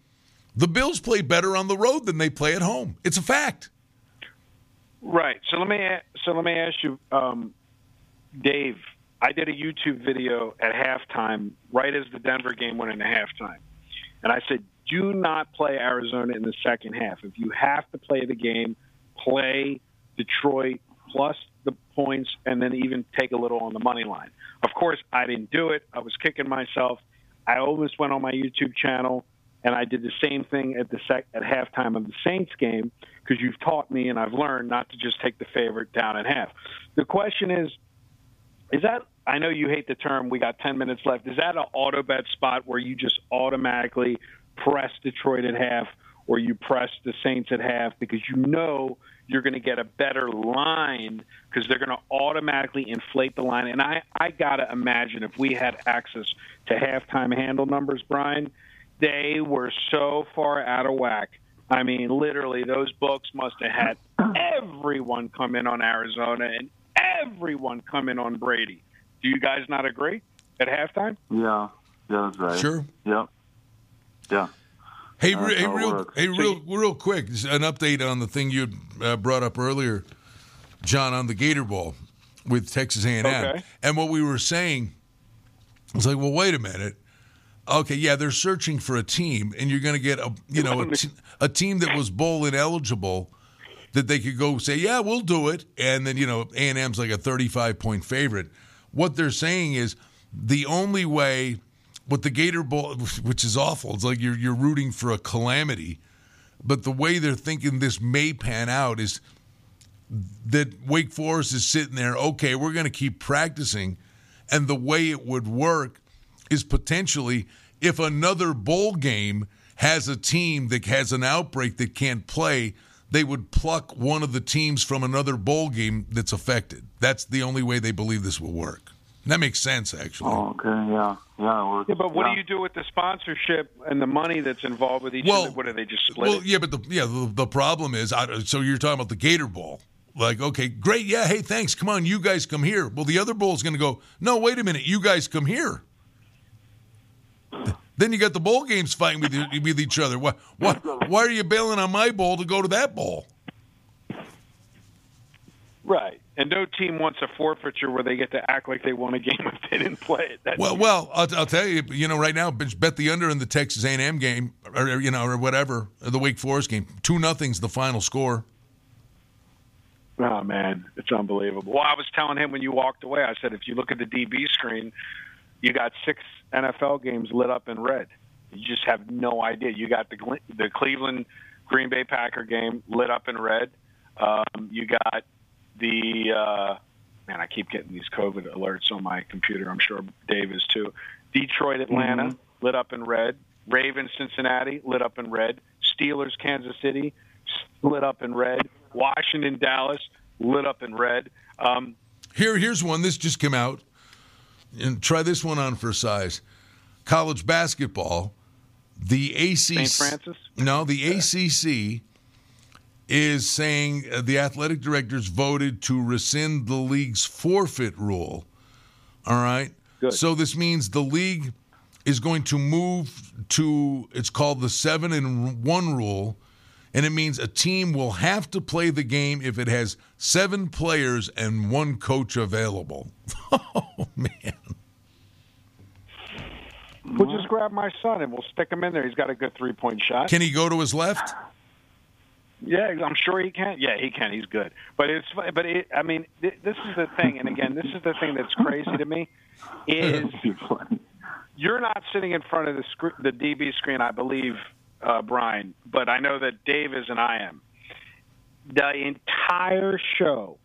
the Bills play better on the road than they play at home. It's a fact. Right. So let me so let me ask you, um, Dave. I did a YouTube video at halftime, right as the Denver game went into halftime, and I said, "Do not play Arizona in the second half. If you have to play the game, play Detroit plus the points and then even take a little on the money line. Of course, I didn't do it. I was kicking myself. I almost went on my YouTube channel and I did the same thing at the sec- at halftime of the Saints game because you've taught me and I've learned not to just take the favorite down in half. The question is, is that I know you hate the term. We got 10 minutes left. Is that an auto bet spot where you just automatically press Detroit at half, or you press the Saints at half because you know you're going to get a better line because they're going to automatically inflate the line. And I, I got to imagine if we had access to halftime handle numbers, Brian, they were so far out of whack. I mean, literally, those books must have had everyone come in on Arizona and everyone come in on Brady. Do you guys not agree at halftime? Yeah, yeah, that's right. Sure. Yep. Yeah. Hey, re- hey, real, hey, real, real quick, an update on the thing you uh, brought up earlier, John, on the Gator Bowl with Texas A&M, Okay. and what we were saying was like, well, wait a minute. Okay, yeah, they're searching for a team, and you're going to get a you know a, <laughs> t- a team that was bowl ineligible that they could go say, yeah, we'll do it, and then you know A and M's like a 35 point favorite. What they're saying is the only way with the Gator Bowl, which is awful. It's like you're you're rooting for a calamity, but the way they're thinking this may pan out is that Wake Forest is sitting there. Okay, we're going to keep practicing, and the way it would work is potentially if another bowl game has a team that has an outbreak that can't play, they would pluck one of the teams from another bowl game that's affected. That's the only way they believe this will work. And that makes sense, actually. Oh, okay. Yeah. Yeah. Yeah, but what yeah. do you do with the sponsorship and the money that's involved with each? Well- of the, what do they just split? Well, it? yeah, but the yeah the, the problem is, I, so you're talking about the Gator Bowl. Like, okay, great, yeah, hey, thanks. Come on, you guys come here. Well, the other bowl is going to go. No, wait a minute, you guys come here. Then you got the bowl games fighting with with each other. Why, why, why are you bailing on my bowl to go to that bowl? Right. And no team wants a forfeiture where they get to act like they won a game if they didn't play it. That's, Well, well, I'll, I'll tell you. You know, right now, bet the under in the Texas A&M game, or you know, or whatever, the Wake Forest game. Two nothing's the final score. Oh man, it's unbelievable. Well, I was telling him when you walked away, I said if you look at the DB screen, you got six NFL games lit up in red. You just have no idea. You got the the Cleveland Green Bay Packer game lit up in red. Um, you got the uh, man. I keep getting these COVID alerts on my computer. I'm sure Dave is too. Detroit Atlanta lit up in red. Ravens Cincinnati lit up in red. Steelers Kansas City lit up in red. Washington Dallas lit up in red. Um, Here, here's one. This just came out. And try this one on for size. College basketball. The ACC. St. Francis? No, the ACC is saying uh, the athletic directors voted to rescind the league's forfeit rule. All right. Good. So this means the league is going to move to it's called the seven and one rule, and it means a team will have to play the game if it has seven players and one coach available. <laughs> oh man. we'll just grab my son and we'll stick him in there. He's got a good three point shot. Can he go to his left? Yeah, I'm sure he can. Yeah, he can. He's good. But it's but it, I mean, th- this is the thing, and again, this is the thing that's crazy to me is <laughs> you're not sitting in front of the sc- the DB screen, I believe, uh, Brian, but I know that Dave is and I am. The entire show,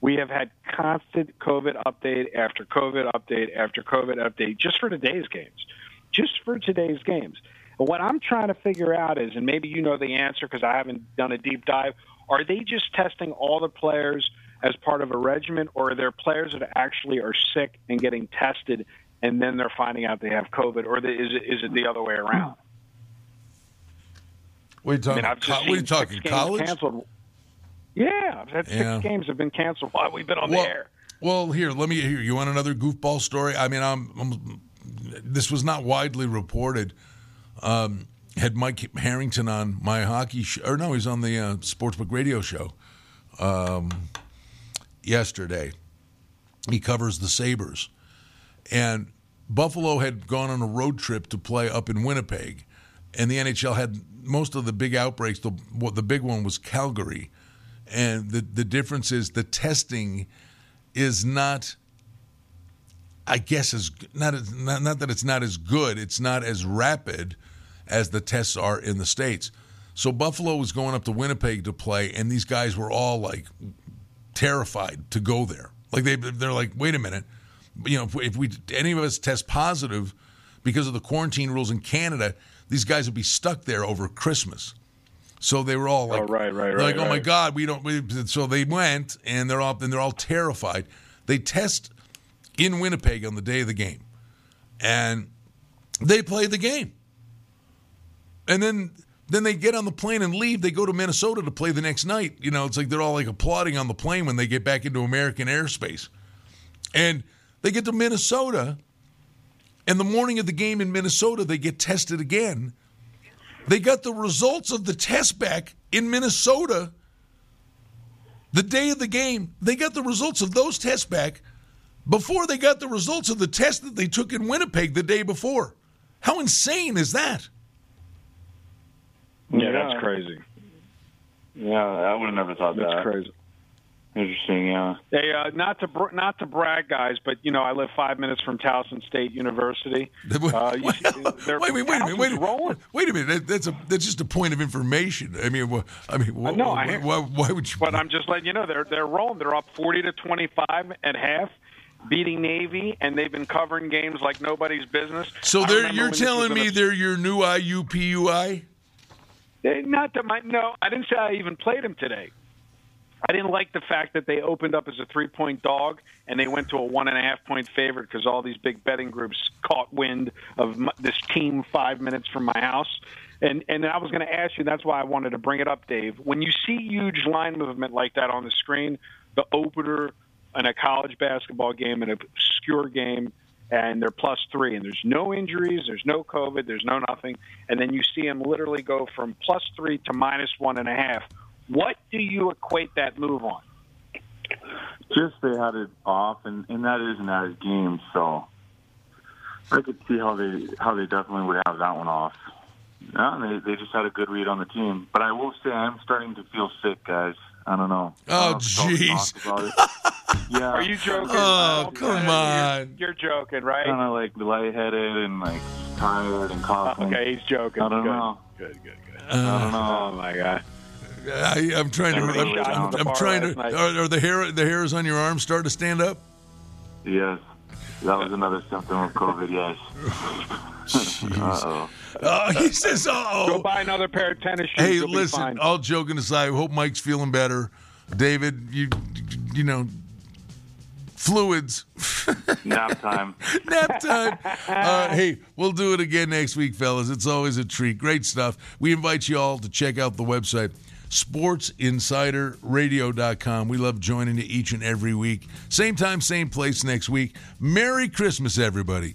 we have had constant COVID update after COVID update after COVID update just for today's games. Just for today's games. And what I'm trying to figure out is, and maybe you know the answer because I haven't done a deep dive, are they just testing all the players as part of a regimen, or are there players that actually are sick and getting tested and then they're finding out they have COVID, or the, is, it, is it the other way around? We're you I talking? mean, co- are talking? College? Canceled. Yeah, I've had six Yeah. games have been canceled while we've been on well, the air. Well, here, let me hear. You want another goofball story? I mean, I'm, I'm this was not widely reported. Um, had Mike Harrington on my hockey show, or no, he's on the uh, Sportsbook Radio show um, yesterday. He covers the Sabres, and Buffalo had gone on a road trip to play up in Winnipeg, and the NHL had most of the big outbreaks. The what the big one was Calgary, and the the difference is the testing is not. I guess as not not, not that it's not as good. It's not as rapid as the tests are in the states. So Buffalo was going up to Winnipeg to play, and these guys were all like terrified to go there. Like they they're like, wait a minute, you know, if we, if we any of us test positive because of the quarantine rules in Canada, these guys would be stuck there over Christmas. So they were all oh, like, oh, right, right, right. like, oh my. God, we don't. We, so they went, and they're all and they're all terrified. They test in Winnipeg on the day of the game, and they play the game, and then then they get on the plane and leave. They go to Minnesota to play the next night. You know, it's like they're all like applauding on the plane when they get back into American airspace, and they get to Minnesota, and the morning of the game in Minnesota, they get tested again. They got the results of the test back in Minnesota the day of the game. They got the results of those tests back before they got the results of the test that they took in Winnipeg the day before. How insane is that? Yeah, that's crazy. Yeah, I would have never thought That's that. That's crazy. Interesting, yeah. Hey, uh, not to br- not to brag, guys, but you know I live five minutes from Towson State University. <laughs> Uh, you see, they're- Wait, wait, wait a minute. Wait, a- rolling. wait a minute. That, that's a that's just a point of information. I mean, wha- I mean, wha- no, wha- I hear- why, why would you? But I'm just letting you know they're they're rolling. They're up forty to twenty five at half, beating Navy, and they've been covering games like nobody's business. So they're, you're when this was telling me abs- they're your new IUPUI? Not that my no, I didn't say I even played them today. I didn't like the fact that they opened up as a three point dog and they went to a one and a half point favorite because all these big betting groups caught wind of this team five minutes from my house. And and I was going to ask you. That's why I wanted to bring it up, Dave. When you see huge line movement like that on the screen, the opener in a college basketball game, an obscure game, and they're plus three, and there's no injuries, there's no COVID, there's no nothing, and then you see them literally go from plus three to minus one and a half. What do you equate that move on? Just they had it off, and, and that is an added game, so I could see how they how they definitely would have that one off. Yeah, they they just had a good read on the team, but I will say I'm starting to feel sick, guys. I don't know. Oh, don't know if it's all jeez. talk about it. <laughs> Yeah. Are you joking? Oh, Oh, come you're- on. You're, joking, right? Kind of like lightheaded and like tired and coughing. Uh, okay, he's joking. I don't Good. know. Good, good, good. Uh, I don't know. Oh my god. I, I'm trying to. I I'm, I'm, I'm trying to. Are, are the hair the hairs on your arms starting to stand up? Yes, that was another symptom of COVID. Yes. <laughs> uh oh. He says, Go "Oh." Go buy another pair of tennis shoes. Hey, You'll be listen. fine. All joking aside, I hope Mike's feeling better. David, you, you know, fluids. <laughs> Nap time. Nap time. Uh, hey, we'll do it again next week, fellas. It's always a treat. Great stuff. We invite you all to check out the website, sportsinsiderradio.com. We love joining you each and every week. Same time, same place next week. Merry Christmas, everybody.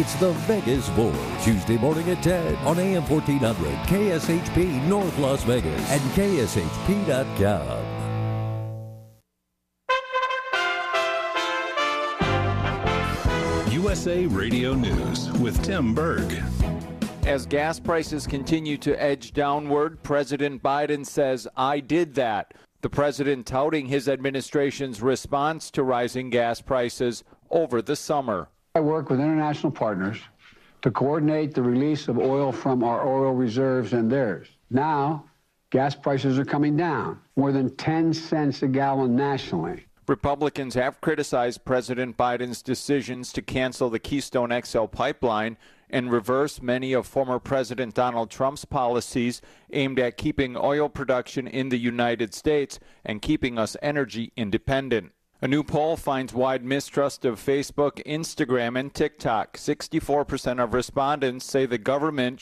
It's the Vegas Bowl, Tuesday morning at 10 on AM 1400, KSHP North Las Vegas, and KSHP.com. USA Radio News with Tim Berg. As gas prices continue to edge downward, President Biden says, I did that. The president touting his administration's response to rising gas prices over the summer. I work with international partners to coordinate the release of oil from our oil reserves and theirs. Now, gas prices are coming down, more than 10 cents a gallon nationally. Republicans have criticized President Biden's decisions to cancel the Keystone XL pipeline and reverse many of former President Donald Trump's policies aimed at keeping oil production in the United States and keeping us energy independent. A new poll finds wide mistrust of Facebook, Instagram, and TikTok. 64% of respondents say the government